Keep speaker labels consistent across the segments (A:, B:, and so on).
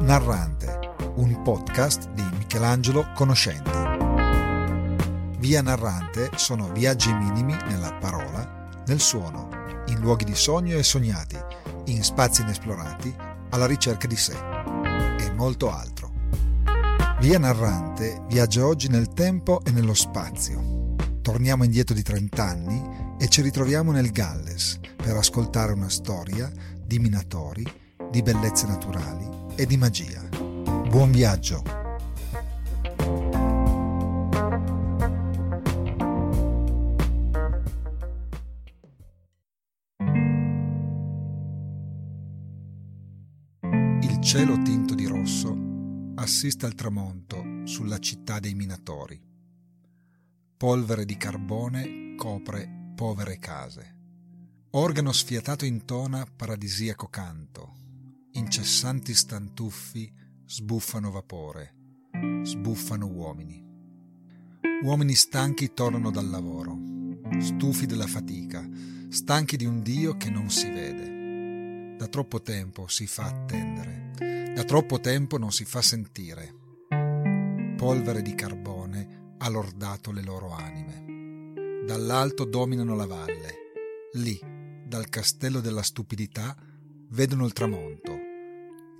A: Narrante, un podcast di Michelangelo Conoscenti. Via Narrante sono viaggi minimi nella parola, nel suono, in luoghi di sogno e sognati, in spazi inesplorati, alla ricerca di sé e molto altro. Via Narrante viaggia oggi nel tempo e nello spazio. Torniamo indietro di 30 anni e ci ritroviamo nel Galles per ascoltare una storia di minatori, di bellezze naturali e di magia. Buon viaggio! Il cielo tinto di rosso assiste al tramonto sulla città dei minatori. Polvere di carbone copre povere case. Organo sfiatato intona paradisiaco canto incessanti stantuffi sbuffano vapore, sbuffano uomini. Uomini stanchi tornano dal lavoro, stufi della fatica, stanchi di un Dio che non si vede. Da troppo tempo si fa attendere, da troppo tempo non si fa sentire. Polvere di carbone ha lordato le loro anime. Dall'alto dominano la valle. Lì, dal castello della stupidità, vedono il tramonto,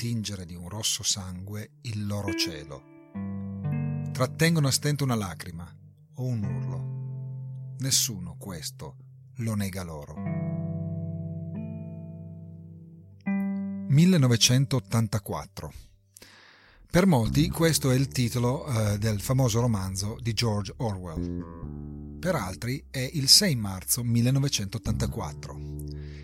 A: tingere di un rosso sangue il loro cielo. Trattengono a stento una lacrima o un urlo. Nessuno questo lo nega loro. 1984 per molti questo è il titolo eh, del famoso romanzo di George Orwell. Per altri è il 6 marzo 1984.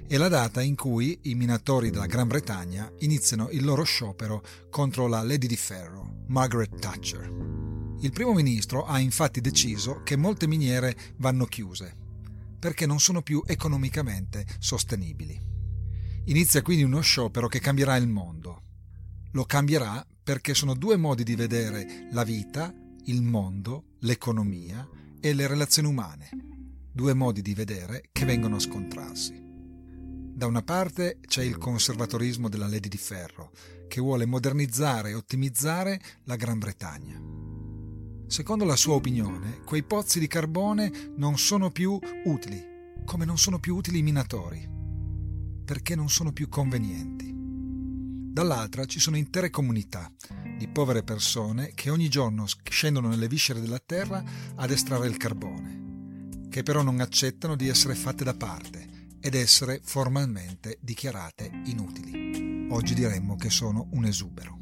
A: È la data in cui i minatori della Gran Bretagna iniziano il loro sciopero contro la Lady di Ferro, Margaret Thatcher. Il primo ministro ha infatti deciso che molte miniere vanno chiuse, perché non sono più economicamente sostenibili. Inizia quindi uno sciopero che cambierà il mondo. Lo cambierà perché sono due modi di vedere la vita, il mondo, l'economia e le relazioni umane. Due modi di vedere che vengono a scontrarsi. Da una parte c'è il conservatorismo della Lady di Ferro, che vuole modernizzare e ottimizzare la Gran Bretagna. Secondo la sua opinione, quei pozzi di carbone non sono più utili, come non sono più utili i minatori, perché non sono più convenienti dall'altra ci sono intere comunità di povere persone che ogni giorno scendono nelle viscere della terra ad estrarre il carbone, che però non accettano di essere fatte da parte ed essere formalmente dichiarate inutili. Oggi diremmo che sono un esubero.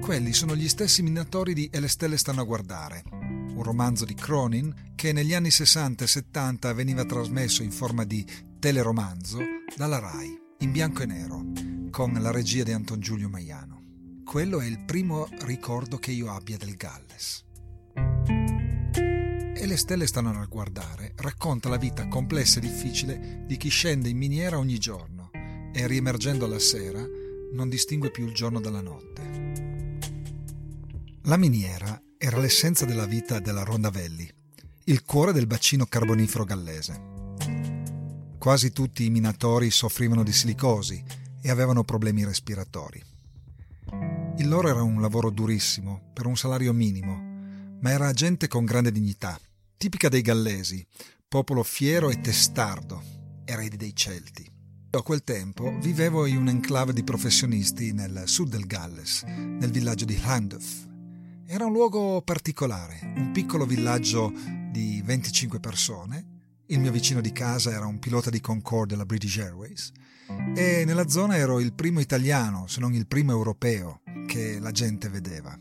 A: Quelli sono gli stessi minatori di E le stelle stanno a guardare, un romanzo di Cronin che negli anni 60 e 70 veniva trasmesso in forma di teleromanzo dalla RAI, in bianco e nero, con la regia di Anton Giulio Maiano. Quello è il primo ricordo che io abbia del Galles. E le stelle stanno a guardare racconta la vita complessa e difficile di chi scende in miniera ogni giorno e riemergendo alla sera non distingue più il giorno dalla notte. La miniera era l'essenza della vita della Rondavelli, il cuore del bacino carbonifero gallese. Quasi tutti i minatori soffrivano di silicosi e avevano problemi respiratori. Il loro era un lavoro durissimo, per un salario minimo, ma era gente con grande dignità, tipica dei gallesi, popolo fiero e testardo, eredi dei Celti. A quel tempo vivevo in un enclave di professionisti nel sud del Galles, nel villaggio di Llandaff. Era un luogo particolare, un piccolo villaggio di 25 persone. Il mio vicino di casa era un pilota di Concorde della British Airways e nella zona ero il primo italiano, se non il primo europeo, che la gente vedeva.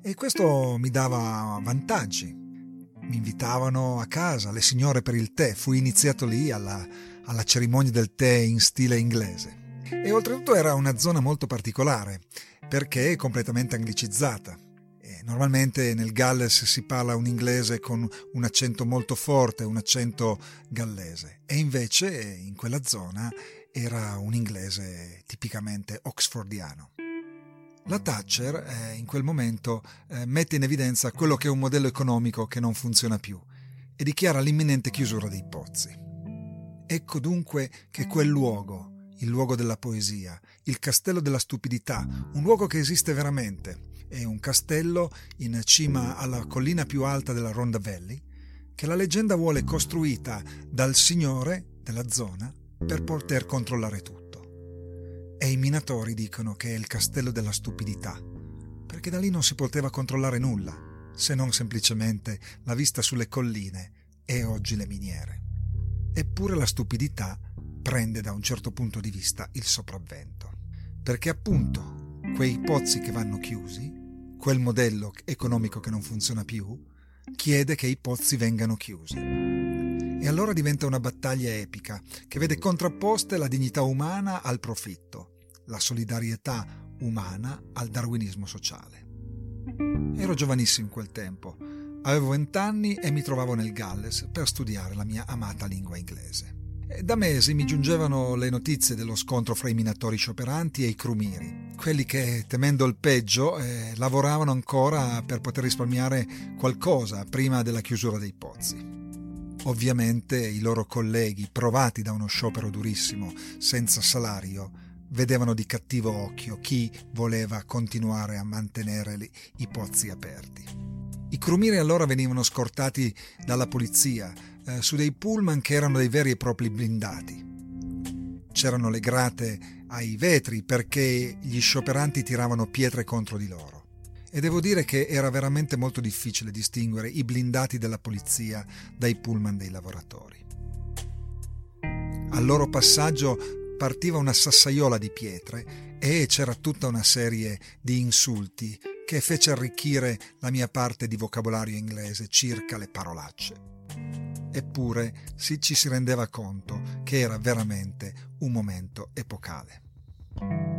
A: E questo mi dava vantaggi. Mi invitavano a casa, le signore per il tè, fui iniziato lì alla, alla cerimonia del tè in stile inglese. E oltretutto era una zona molto particolare, perché è completamente anglicizzata. normalmente nel Galles si parla un inglese con un accento molto forte, un accento gallese, e invece in quella zona era un inglese tipicamente oxfordiano. La Thatcher eh, in quel momento eh, mette in evidenza quello che è un modello economico che non funziona più e dichiara l'imminente chiusura dei pozzi. Ecco dunque che quel luogo, il luogo della poesia, il castello della stupidità, un luogo che esiste veramente. È un castello in cima alla collina più alta della Ronda Valley che la leggenda vuole costruita dal signore della zona per poter controllare tutto. E i minatori dicono che è il castello della stupidità, perché da lì non si poteva controllare nulla, se non semplicemente la vista sulle colline e oggi le miniere. Eppure la stupidità prende da un certo punto di vista il sopravvento, perché appunto quei pozzi che vanno chiusi, quel modello economico che non funziona più, chiede che i pozzi vengano chiusi. E allora diventa una battaglia epica che vede contrapposte la dignità umana al profitto, la solidarietà umana al darwinismo sociale. Ero giovanissimo in quel tempo, avevo vent'anni e mi trovavo nel Galles per studiare la mia amata lingua inglese. Da mesi mi giungevano le notizie dello scontro fra i minatori scioperanti e i crumiri, quelli che, temendo il peggio, eh, lavoravano ancora per poter risparmiare qualcosa prima della chiusura dei pozzi. Ovviamente i loro colleghi, provati da uno sciopero durissimo, senza salario, vedevano di cattivo occhio chi voleva continuare a mantenere i pozzi aperti. I crumiri allora venivano scortati dalla polizia, eh, su dei pullman che erano dei veri e propri blindati. C'erano le grate ai vetri perché gli scioperanti tiravano pietre contro di loro. E devo dire che era veramente molto difficile distinguere i blindati della polizia dai pullman dei lavoratori. Al loro passaggio partiva una sassaiola di pietre e c'era tutta una serie di insulti che fece arricchire la mia parte di vocabolario inglese circa le parolacce. Eppure si, ci si rendeva conto che era veramente un momento epocale.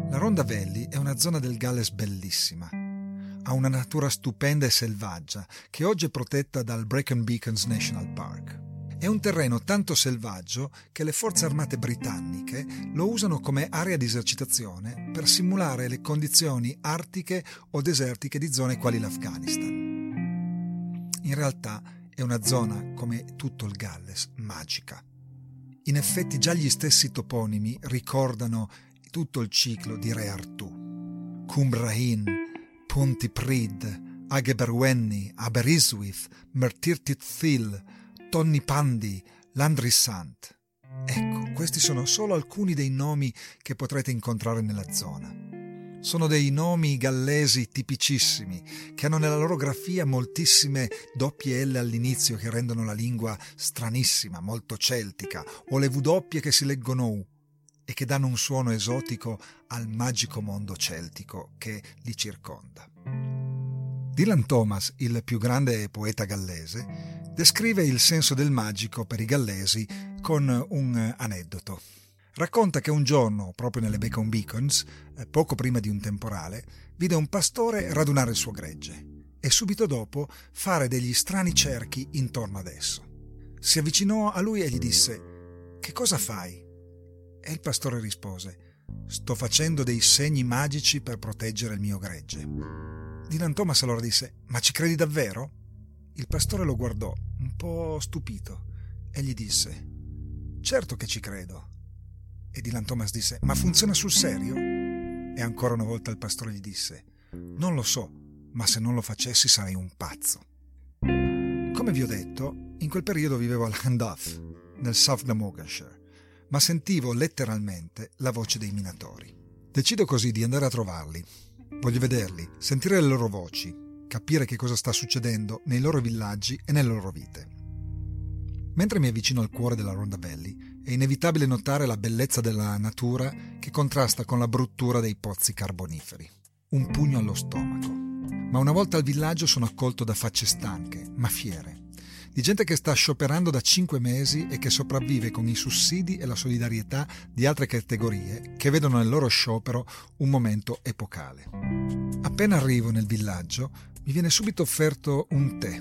A: La Ronda Velli è una zona del Galles bellissima. Ha una natura stupenda e selvaggia che oggi è protetta dal Brecon Beacons National Park. È un terreno tanto selvaggio che le forze armate britanniche lo usano come area di esercitazione per simulare le condizioni artiche o desertiche di zone quali l'Afghanistan. In realtà è una zona, come tutto il Galles, magica. In effetti già gli stessi toponimi ricordano tutto il ciclo di Re Artù. Cumbrahin, Pontiprid, Ageberwenni, Aberiswith, Mertirtithil, Tonnipandi, Landrissant. Ecco, questi sono solo alcuni dei nomi che potrete incontrare nella zona. Sono dei nomi gallesi tipicissimi, che hanno nella loro grafia moltissime doppie L all'inizio che rendono la lingua stranissima, molto celtica, o le W che si leggono U e che danno un suono esotico al magico mondo celtico che li circonda. Dylan Thomas, il più grande poeta gallese, descrive il senso del magico per i gallesi con un aneddoto. Racconta che un giorno, proprio nelle Bacon Beacons, eh, poco prima di un temporale, vide un pastore radunare il suo gregge e subito dopo fare degli strani cerchi intorno ad esso. Si avvicinò a lui e gli disse: Che cosa fai? E il pastore rispose: Sto facendo dei segni magici per proteggere il mio gregge. Dylan Thomas allora disse: Ma ci credi davvero? Il pastore lo guardò, po' stupito, e gli disse: Certo che ci credo. E Dylan Thomas disse: Ma funziona sul serio? E ancora una volta il pastore gli disse: Non lo so, ma se non lo facessi sarei un pazzo. Come vi ho detto, in quel periodo vivevo a Llandaff, nel South Glamorganshire, ma sentivo letteralmente la voce dei minatori. Decido così di andare a trovarli. Voglio vederli, sentire le loro voci, capire che cosa sta succedendo nei loro villaggi e nelle loro vite. Mentre mi avvicino al cuore della Ronda Valley, è inevitabile notare la bellezza della natura che contrasta con la bruttura dei pozzi carboniferi. Un pugno allo stomaco. Ma una volta al villaggio sono accolto da facce stanche, ma fiere, di gente che sta scioperando da cinque mesi e che sopravvive con i sussidi e la solidarietà di altre categorie che vedono nel loro sciopero un momento epocale. Appena arrivo nel villaggio mi viene subito offerto un tè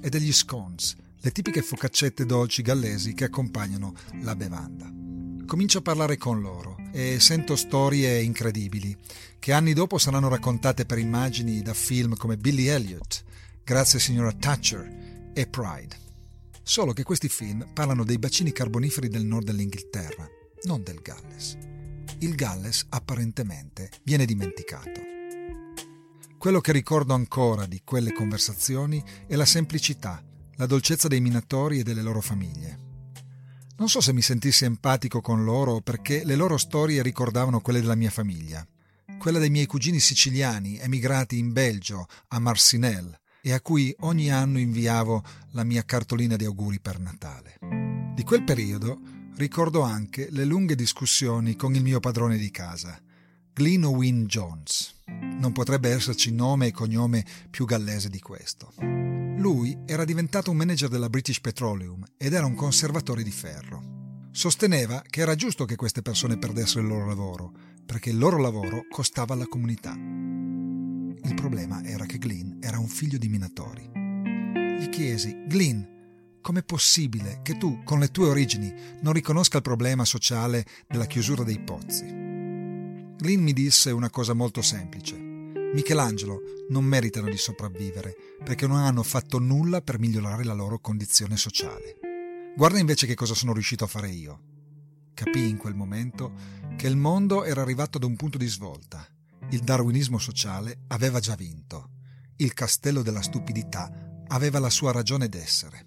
A: e degli scones le tipiche focaccette dolci gallesi che accompagnano la bevanda. Comincio a parlare con loro e sento storie incredibili, che anni dopo saranno raccontate per immagini da film come Billy Elliot, Grazie signora Thatcher e Pride. Solo che questi film parlano dei bacini carboniferi del nord dell'Inghilterra, non del Galles. il Galles apparentemente viene dimenticato. Quello che ricordo ancora di quelle conversazioni è la semplicità, la dolcezza dei minatori e delle loro famiglie. Non so se mi sentissi empatico con loro perché le loro storie ricordavano quelle della mia famiglia, quella dei miei cugini siciliani emigrati in Belgio, a Marcinelle, e a cui ogni anno inviavo la mia cartolina di auguri per Natale. Di quel periodo ricordo anche le lunghe discussioni con il mio padrone di casa, Glyn Owen Jones. Non potrebbe esserci nome e cognome più gallese di questo. Lui era diventato un manager della British Petroleum ed era un conservatore di ferro. Sosteneva che era giusto che queste persone perdessero il loro lavoro, perché il loro lavoro costava alla comunità. Il problema era che Glyn era un figlio di minatori. Gli chiesi, Glyn, com'è possibile che tu, con le tue origini, non riconosca il problema sociale della chiusura dei pozzi? Glyn mi disse una cosa molto semplice. Michelangelo non meritano di sopravvivere perché non hanno fatto nulla per migliorare la loro condizione sociale. Guarda invece che cosa sono riuscito a fare io. Capii in quel momento che il mondo era arrivato ad un punto di svolta. Il darwinismo sociale aveva già vinto. Il castello della stupidità aveva la sua ragione d'essere.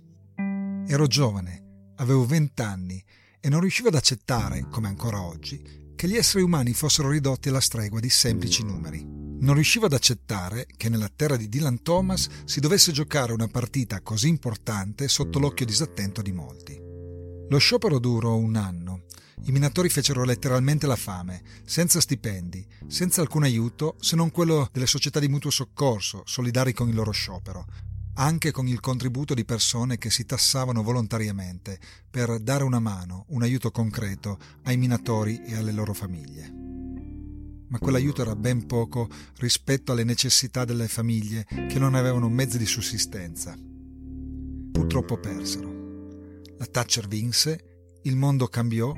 A: Ero giovane, avevo vent'anni e non riuscivo ad accettare, come ancora oggi, che gli esseri umani fossero ridotti alla stregua di semplici numeri. Non riuscivo ad accettare che nella terra di Dylan Thomas si dovesse giocare una partita così importante sotto l'occhio disattento di molti. Lo sciopero durò un anno. I minatori fecero letteralmente la fame, senza stipendi, senza alcun aiuto se non quello delle società di mutuo soccorso, solidari con il loro sciopero, anche con il contributo di persone che si tassavano volontariamente per dare una mano, un aiuto concreto ai minatori e alle loro famiglie. Ma quell'aiuto era ben poco rispetto alle necessità delle famiglie che non avevano mezzi di sussistenza. Purtroppo persero. La Thatcher vinse, il mondo cambiò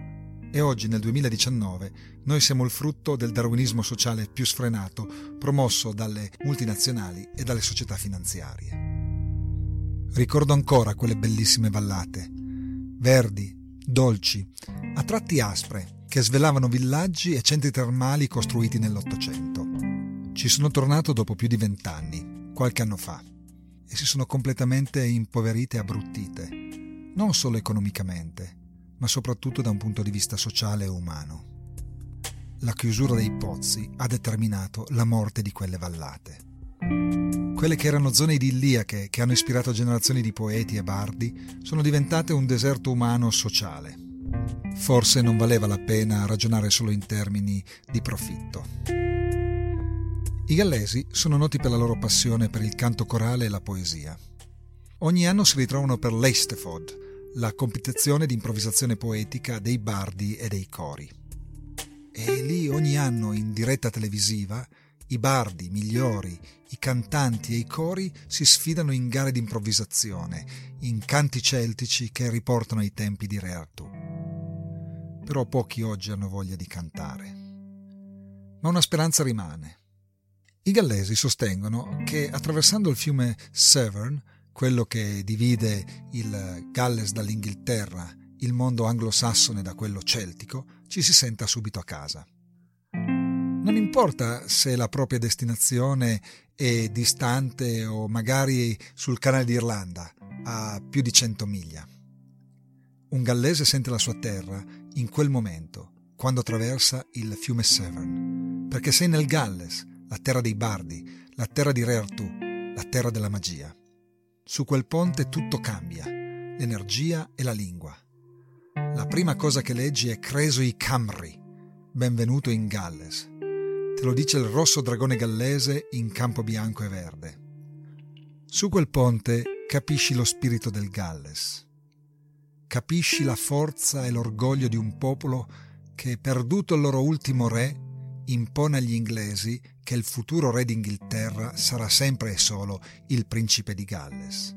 A: e oggi nel 2019 noi siamo il frutto del darwinismo sociale più sfrenato promosso dalle multinazionali e dalle società finanziarie. Ricordo ancora quelle bellissime vallate, verdi, dolci, a tratti aspre, che svelavano villaggi e centri termali costruiti nell'Ottocento. Ci sono tornato dopo più di vent'anni, qualche anno fa, e si sono completamente impoverite e abbruttite, non solo economicamente, ma soprattutto da un punto di vista sociale e umano. La chiusura dei pozzi ha determinato la morte di quelle vallate. Quelle che erano zone idilliache che hanno ispirato generazioni di poeti e bardi sono diventate un deserto umano sociale. Forse non valeva la pena ragionare solo in termini di profitto. I gallesi sono noti per la loro passione per il canto corale e la poesia. Ogni anno si ritrovano per l'Eistefod, la competizione di improvvisazione poetica dei bardi e dei cori. E lì ogni anno in diretta televisiva i bardi migliori, i cantanti e i cori si sfidano in gare di improvvisazione, in canti celtici che riportano ai tempi di Re Artù. Però pochi oggi hanno voglia di cantare. Ma una speranza rimane. I gallesi sostengono che attraversando il fiume Severn, quello che divide il Galles dall'Inghilterra, il mondo anglosassone da quello celtico, ci si senta subito a casa. Non importa se la propria destinazione è distante o magari sul canale d'Irlanda, a più di 100 miglia. Un gallese sente la sua terra in quel momento, quando attraversa il fiume Severn, perché sei nel Galles, la terra dei bardi, la terra di Re Artù, la terra della magia. Su quel ponte tutto cambia, l'energia e la lingua. La prima cosa che leggi è Creso i Camri, benvenuto in Galles. Te lo dice il rosso dragone gallese in campo bianco e verde. Su quel ponte capisci lo spirito del Galles. Capisci la forza e l'orgoglio di un popolo che, perduto il loro ultimo re, impone agli inglesi che il futuro re d'Inghilterra sarà sempre e solo il principe di Galles.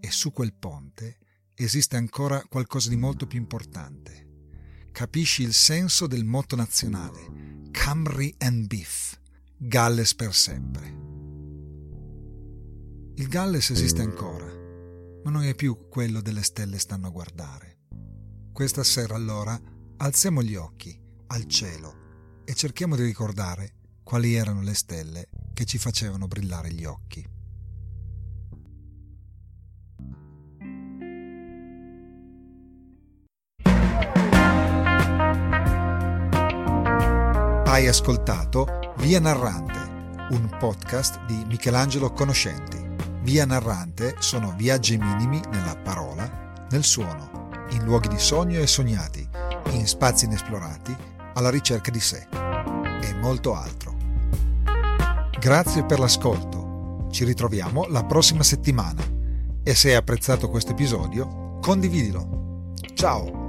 A: E su quel ponte esiste ancora qualcosa di molto più importante. Capisci il senso del motto nazionale Camry and Beef, Galles per sempre. Il Galles esiste ancora, ma non è più quello delle stelle stanno a guardare. Questa sera allora alziamo gli occhi al cielo e cerchiamo di ricordare quali erano le stelle che ci facevano brillare gli occhi. Hai ascoltato Via Narrante, un podcast di Michelangelo Conoscenti. Via Narrante sono viaggi minimi nella parola, nel suono, in luoghi di sogno e sognati, in spazi inesplorati, alla ricerca di sé e molto altro. Grazie per l'ascolto. Ci ritroviamo la prossima settimana e se hai apprezzato questo episodio, condividilo. Ciao!